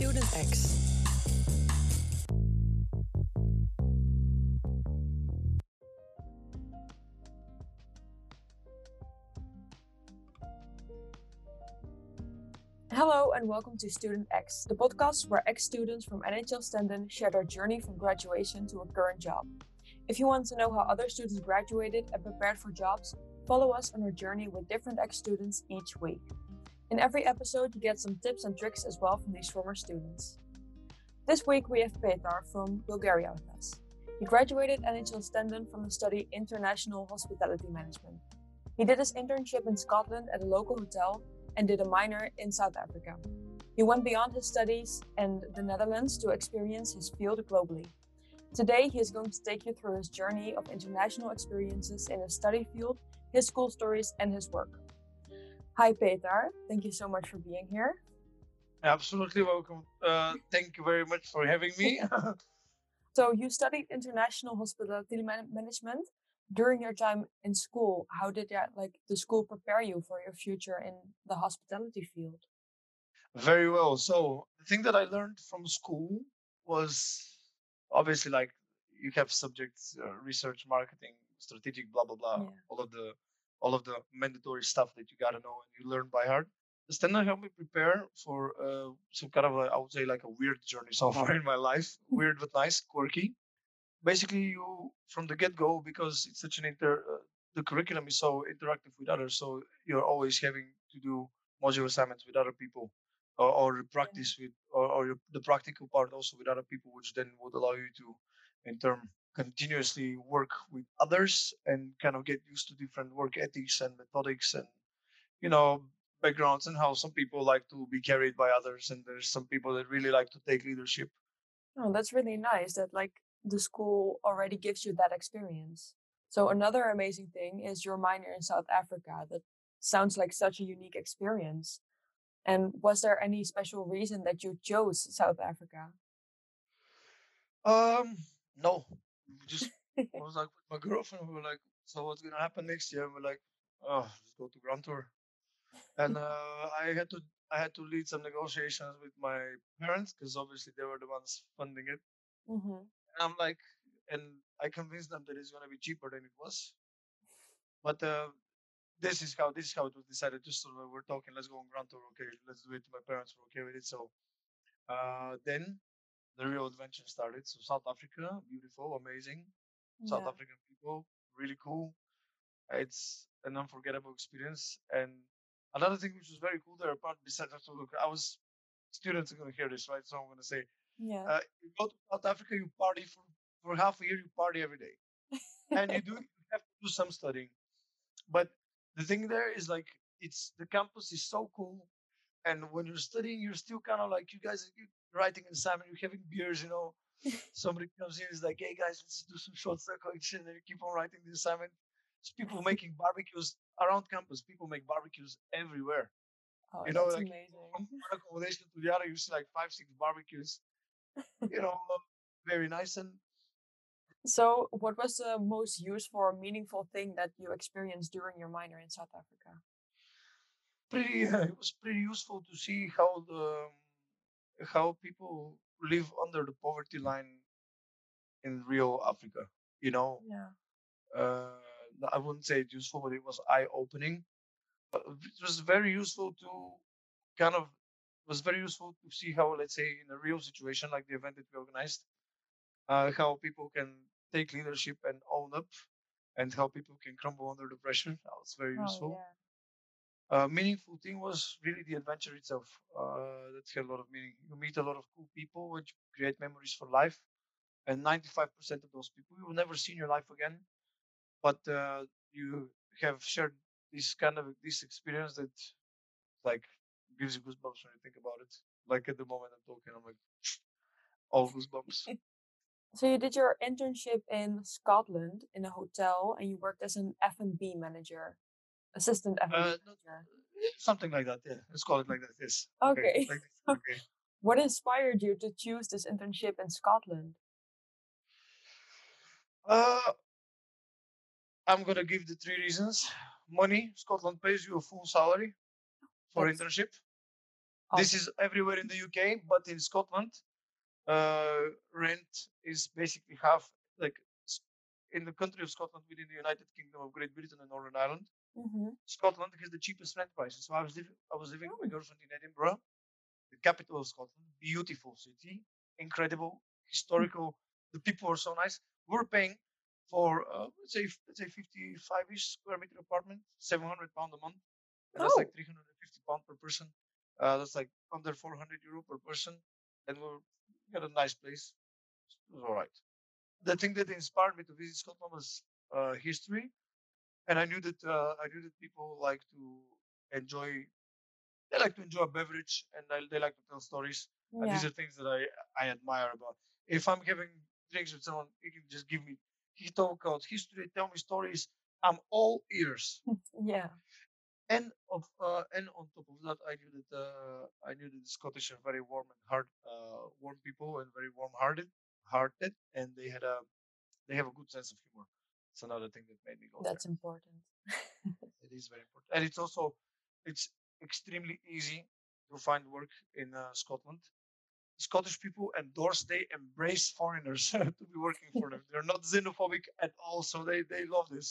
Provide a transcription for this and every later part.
Student X. Hello and welcome to Student X, the podcast where ex students from NHL Stenden share their journey from graduation to a current job. If you want to know how other students graduated and prepared for jobs, follow us on our journey with different ex students each week. In every episode, you get some tips and tricks as well from these former students. This week, we have Petar from Bulgaria with us. He graduated NHL Stenden from the study International Hospitality Management. He did his internship in Scotland at a local hotel and did a minor in South Africa. He went beyond his studies and the Netherlands to experience his field globally. Today, he is going to take you through his journey of international experiences in his study field, his school stories, and his work. Hi, Petar. Thank you so much for being here. Absolutely welcome. Uh, thank you very much for having me. So, you studied international hospitality man- management during your time in school. How did that, like, the school prepare you for your future in the hospitality field? very well. So the thing that I learned from school was obviously like you have subjects, uh, research, marketing, strategic, blah blah blah, Yeah. all of the all of the mandatory stuff that you gotta know and you learn by heart. The standard helped me prepare for uh, some kind of a, I would say like a weird journey so far in my life. Weird but nice, quirky. Basically, you from the get go because it's such an inter. Uh, the curriculum is so interactive with others, so you're always having to do module assignments with other people, or, or practice with, or, or your, the practical part also with other people, which then would allow you to, in turn, continuously work with others and kind of get used to different work ethics and methodics and you know backgrounds and how some people like to be carried by others and there's some people that really like to take leadership Oh, that's really nice that, like, the school already gives you that experience. So, another amazing thing is your minor in South Africa. That sounds like such a unique experience. And was there any special reason that you chose South Africa? um no we just I was like with my girlfriend we were like so what's gonna happen next year and we're like oh let's go to grand tour and uh, i had to i had to lead some negotiations with my parents because obviously they were the ones funding it hmm And I'm like, and I convinced them that it's gonna be cheaper than it was. But uh, this is how this is how it was decided. Just of we're talking, let's go on Grand Tour. Okay, let's do it. My parents were okay with it. So uh, then the real adventure started. So South Africa, beautiful, amazing. South African people, really cool. It's an unforgettable experience. And another thing which was very cool there, apart besides that, look, I was students are gonna hear this, right? So I'm gonna say Yeah. uh, you go to South Africa, you party for, for half a year, you party every day. And you do you have to do some studying. But the thing there is like it's the campus is so cool. And when you're studying, you're still kind of like you guys you- writing an assignment, you're having beers, you know. Somebody comes in is like, hey guys, let's do some short uh, circle action, and you keep on writing the assignment. There's people making barbecues around campus. People make barbecues everywhere. oh, you know, that's like, amazing. From one accommodation to the other, you see like five, six barbecues. You know, very nice. And So, what was the most useful or meaningful thing that you experienced during your minor in South Africa? pretty it was pretty useful to see how the how people live under the poverty line in real Africa. You know, Yeah. uh, I wouldn't say it's useful, but it was eye opening. It was very useful to kind of was very useful to see how, let's say, in a real situation like the event that we organized, uh, how people can take leadership and own up, and how people can crumble under the pressure. That was very Oh, useful. yeah. Uh, meaningful thing was really the adventure itself. Uh, that had a lot of meaning. You meet a lot of cool people, which create memories for life. And 95% of those people you will never see in your life again. But uh, you have shared this kind of this experience that like gives you goosebumps when you think about it. Like at the moment I'm talking, I'm like all goosebumps. So you did your internship in Scotland in a hotel, and you worked as an F and B manager, assistant Uh, manager. Something like that. Yeah, let's call it like that. Yes. Okay. Like okay. What inspired you to choose this internship in Scotland? Uh, I'm gonna give the three reasons. Money. Scotland pays you a full salary for That's- internship. This is everywhere in the UK, but in Scotland, uh, rent is basically half. Like in the country of Scotland, within the United Kingdom of Great Britain and Northern Ireland, Mm-hmm. Scotland has the cheapest rent prices. So I was living, I was living with my Oh. girlfriend in Edinburgh, the capital of Scotland, beautiful city, incredible, historical. The people were so nice. We're paying for uh, let's say let's say 55ish square meter apartment, 700 pound a month. And that's like Oh. 350 pound per person. Uh, that's like under 400 euro per person, and we're we got a nice place. It was all right. The thing that inspired me to visit Scotland was uh, history, and I knew that uh, I knew that people like to enjoy. They like to enjoy a beverage, and they, they like to tell stories. And these are things that I I admire about. If I'm having drinks with someone, he can just give me. He talk about history, tell me stories. I'm all ears. Yeah. And of uh, and on top of that, I knew that uh, I knew that the Scottish are very warm and hard, uh, warm people and very warm-hearted, hearted, and they had a they have a good sense of humor. It's another thing that made me go That's important. It is very important, and it's also it's extremely easy to find work in uh, Scotland. Scottish people endorse, they embrace foreigners to be working for them. They're not xenophobic at all, so they they love this.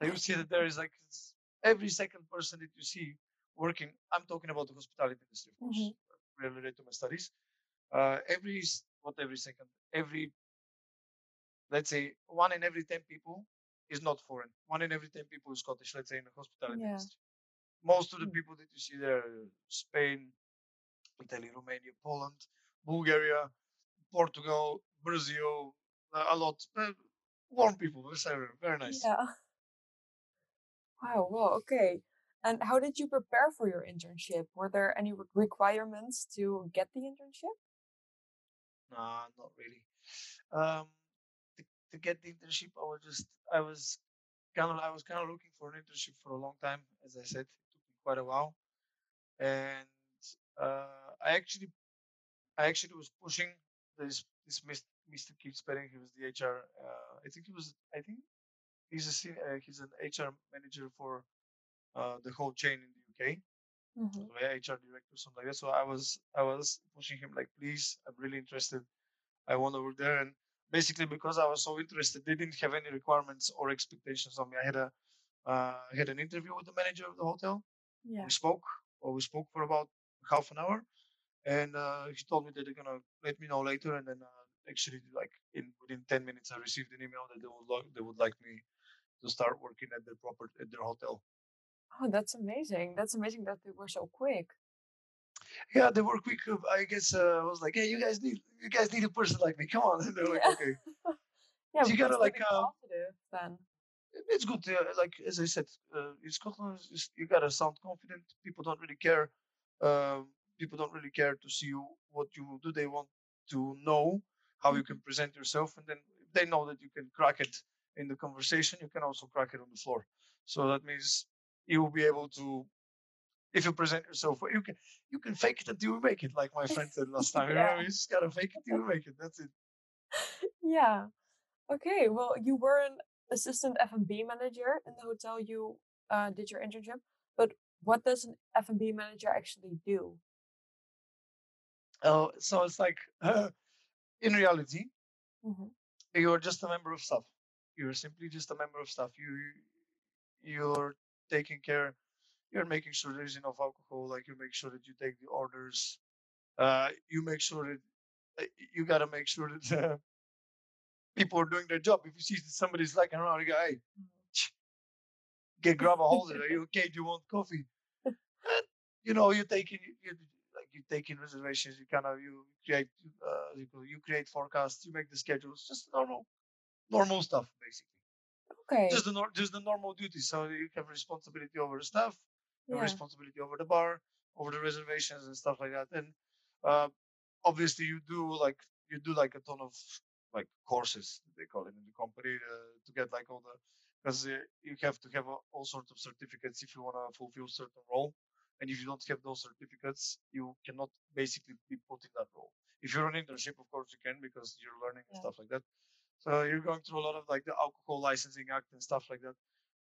And you see that there is like every second person that you see working. I'm talking about the hospitality industry, of course, Mhm. related to my studies. Uh, every what every second, every let's say one in every ten people is not foreign. One in every ten people is Scottish. Let's say in the hospitality Yeah. industry. Most of the Mm. people that you see there, are Spain, Italy, Romania, Poland, Bulgaria, Portugal, Brazil, uh, a lot. Uh, warm people, very nice. Yeah. Wow. Well, okay. And how did you prepare for your internship? Were there any requirements to get the internship? Nah, not really. Um, to, get the internship, I was just, I was kind of, I was kind of looking for an internship for a long time. As I said, it took me quite a while, and uh, I actually, I actually was pushing this this Mr. Keith Sperring. He was the HR. Uh, I think he was. I think he's a sen- uh, he's an HR manager for uh, the whole chain in the UK. Mm-hmm. so HR director, or something like that. So I was I was pushing him like, please, I'm really interested. I want to work there. And basically because I was so interested, they didn't have any requirements or expectations on me. I had a uh, I had an interview with the manager of the hotel. Yeah. We spoke, or we spoke for about half an hour, and uh, he told me that they're gonna let me know later. And then uh, actually, like in within ten minutes, I received an email that they would like they would like me to start working at their proper at their hotel. Oh, that's amazing. That's amazing that they were so quick. Yeah, the quick. uh, I guess uh, I was like, hey, you guys need you guys need a person like me. Come on. And they're like, Yeah. okay. Yeah, you gotta like uh, positive then. it's good. Uh, like as I said, uh, in Scotland, you gotta sound confident. People don't really care. Um, people don't really care to see you, what you do. They want to know how you can present yourself, and then they know that you can crack it in the conversation. You can also crack it on the floor. So that means you will be able to. If you present yourself, you can you can fake it until you make it, like my friend said last time. You know, you just gotta fake it till you make it. That's it. Yeah. Okay. Well, you were an assistant F&B manager in the hotel you uh, did your internship, but what does an F&B manager actually do? Oh, so it's like in reality, hmm you're just a member of staff. You're simply just a member of staff. You you're taking care. You're making sure there's enough alcohol. Like you make sure that you take the orders. Uh, you make sure that uh, you got to make sure that uh, people are doing their job. If you see that somebody's like around, you go, hey, get grab a hold of it. Are you okay? Do you want coffee? And, you know, you're taking you like you take in reservations. You kind of you create uh, you create forecasts. You make the schedules. Just normal normal stuff basically. Okay. Just the just the normal duties. So you have responsibility over the staff, Yeah. responsibility over the bar, over the reservations and stuff like that. And uh, obviously you do like you do like a ton of like courses they call it in the company uh, to get like all the because uh, you have to have uh, all sorts of certificates if you want to fulfill certain role. And if you don't have those certificates, you cannot basically be put in that role. If you're an internship, of course you can because you're learning and stuff like that. So you're going through a lot of like the alcohol licensing act and stuff like that.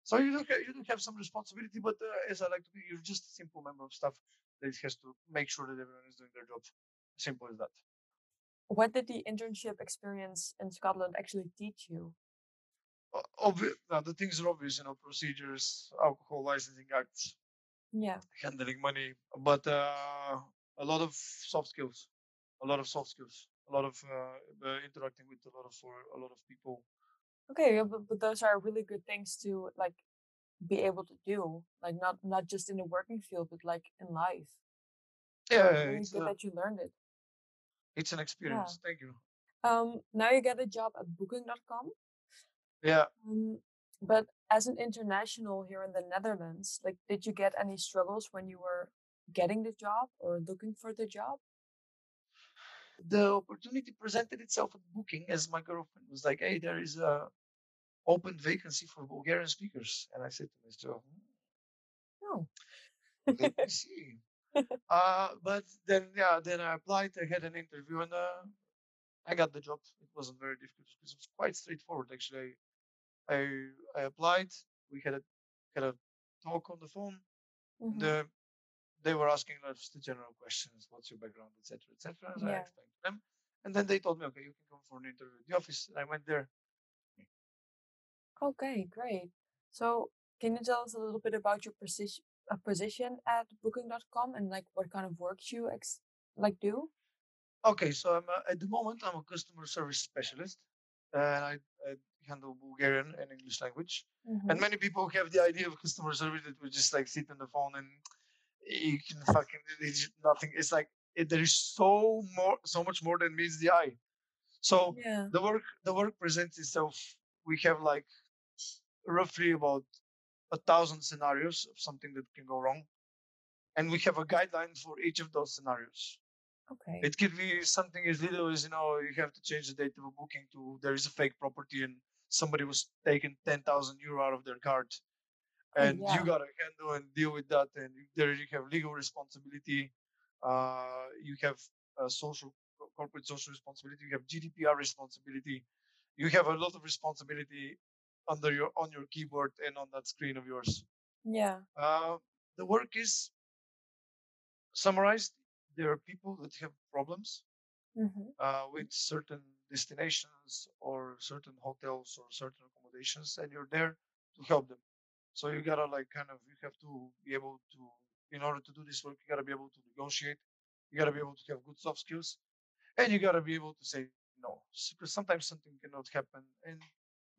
So you do have, you don't have some responsibility, but uh, as I like to be, you're just a simple member of staff that has to make sure that everyone is doing their job. Simple as that. What did the internship experience in Scotland actually teach you? O- Obvi- now, the things are obvious, you know, procedures, alcohol licensing acts, Yeah. handling money, but uh, a lot of soft skills, a lot of soft skills, a lot of uh, uh, interacting with a lot of for a lot of people. Okay, yeah, but, but those are really good things to like be able to do. Like not not just in the working field, but like in life. So Yeah, it's really good a, that you learned it. it's an Yeah. experience. Thank you. Um, now you get a job at booking.com. Yeah. Um, but as an international here in the Netherlands, like did you get any struggles when you were getting the job or looking for the job? The opportunity presented itself at booking as my girlfriend was like, "Hey, there is a open vacancy for Bulgarian speakers," and I said to myself, No. "Hmm, "Let me see." Uh, but then, yeah, then I applied. I had an interview, and uh, I got the job. It wasn't very difficult because it was quite straightforward. Actually, I I applied. We had a had a talk on the phone. hmm The they were asking us the general questions, what's your background, etc., etc. I Yeah. explained to them, and then they told me, okay, you can come for an interview at the office. And I went there. Okay, great. So can you tell us a little bit about your position uh, position at booking.com and like what kind of work you ex like do? Okay, so I'm a, at the moment I'm a customer service specialist, and I, I handle Bulgarian and English language. And hmm many people have the idea of customer service that we just like sit on the phone and you can fucking it's nothing. It's like it, there is so more, so much more than meets the eye. So Yeah. the work, the work presents itself. We have like roughly about a thousand scenarios of something that can go wrong, and we have a guideline for each of those scenarios. Okay. It could be something as little as you know you have to change the date of a booking to there is a fake property and somebody was taking ten thousand euro out of their card And you gotta handle and deal with that and there you have legal responsibility uh, you have uh, social corporate social responsibility you have gdpr responsibility you have a lot of responsibility under your on your keyboard and on that screen of yours. Yeah. uh, the work is summarized. There are people that have problems hmm uh, with certain destinations or certain hotels or certain accommodations and you're there to help them so you gotta like kind of you have to be able to in order to do this work you gotta be able to negotiate you gotta be able to have good soft skills and you gotta be able to say no because sometimes something cannot happen and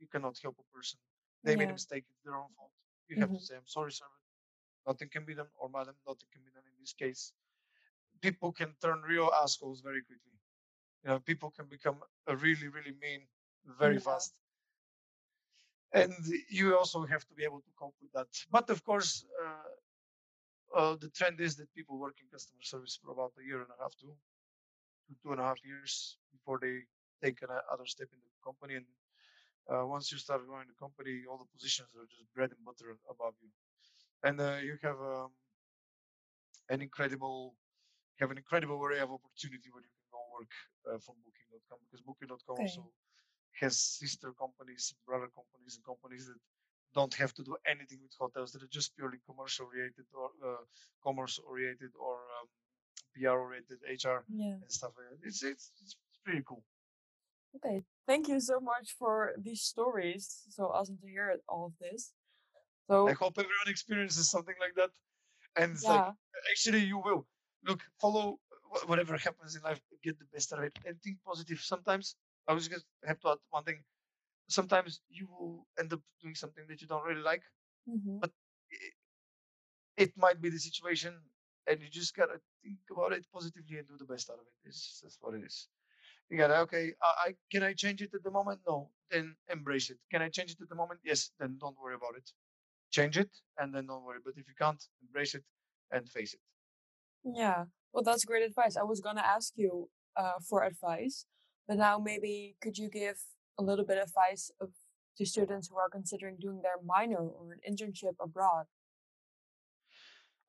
you cannot help a person. They made a mistake it's their own fault. You have to hmm say i'm sorry sir nothing can be done or madam nothing can be done in this case. People can turn real assholes very quickly. You know people can become a really really mean very Yeah. fast and you also have to be able to cope with that. But of course uh, uh, the trend is that people work in customer service for about a year and a half to to two and a half years before they take another step in the company. And uh, once you start growing the company all the positions are just bread and butter above you. And uh, you have um, an incredible have an incredible array of opportunity where you can go work uh, from booking.com because booking.com Okay. also has sister companies brother companies and companies that don't have to do anything with hotels that are just purely commercial oriented or uh, commerce oriented or um, pr oriented hr Yeah. and stuff like that it's, it's it's pretty cool Okay. Thank you so much for these stories. So awesome to hear all of this. So I hope everyone experiences something like that and it's like actually you will look follow whatever happens in life get the best out of it and think positive sometimes i was just have to add one thing sometimes you will end up doing something that you don't really like hmm but i- it might be the situation and you just gotta think about it positively and do the best out of it. It's that's what it is. You gotta okay I, I can i change it at the moment? No. Then embrace it. Can i change it at the moment? Yes. Then don't worry about it. Change it and then don't worry. But if you can't embrace it and face it. Yeah. Well, that's great advice. I was gonna ask you uh, for advice, but now maybe could you give a little bit of advice of to students who are considering doing their minor or an internship abroad?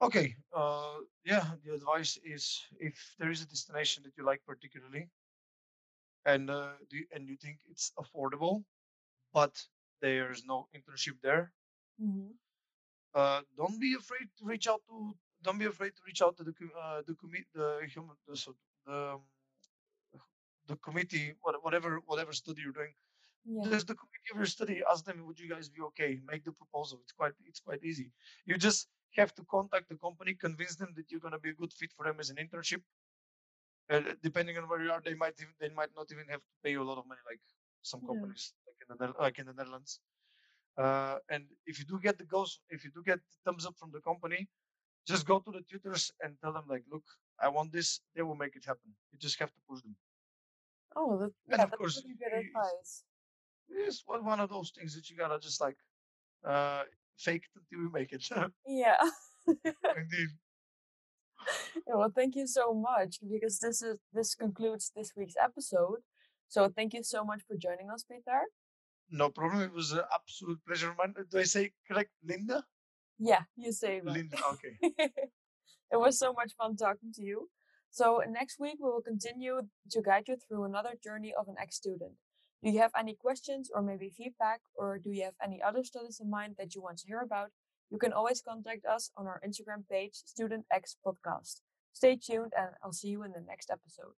Okay. Uh, yeah, the advice is if there is a destination that you like particularly, and uh, do you, and you think it's affordable, but there's no internship there, hmm uh, don't be afraid to reach out to don't be afraid to reach out to the uh, the committee, the human, the, so the um, the committee, whatever whatever study you're doing. Yeah. There's the committee of your study. Ask them, would you guys be okay? Make the proposal. It's quite it's quite easy. You just have to contact the company, convince them that you're gonna be a good fit for them as an internship. Uh, depending on where you are, they might even, they might not even have to pay you a lot of money, like some Yeah. companies, like in the like in the Netherlands. Uh, and if you do get the goes, if you do get thumbs up from the company, just go to the tutors and tell them like, look, I want this. They will make it happen. You just have to push them. Oh, that, And yeah, of that's course, pretty good advice. It's one one of those things that you gotta just like uh, fake it until you make it. Yeah. Indeed. Yeah, well, thank you so much because this is this concludes this week's episode. So thank you so much for joining us, Peter. No problem. It was an absolute pleasure. Do I say correct, Linda? Yeah, you say it. Linda. Okay. it was so much fun talking to you. So next week we will continue to guide you through another journey of an ex-student. Do you have any questions or maybe feedback, or do you have any other studies in mind that you want to hear about? You can always contact us on our Instagram page, Student X Podcast. Stay tuned, and I'll see you in the next episode.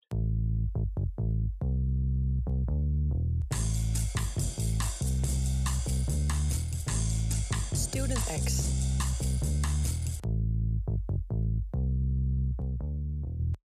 Student X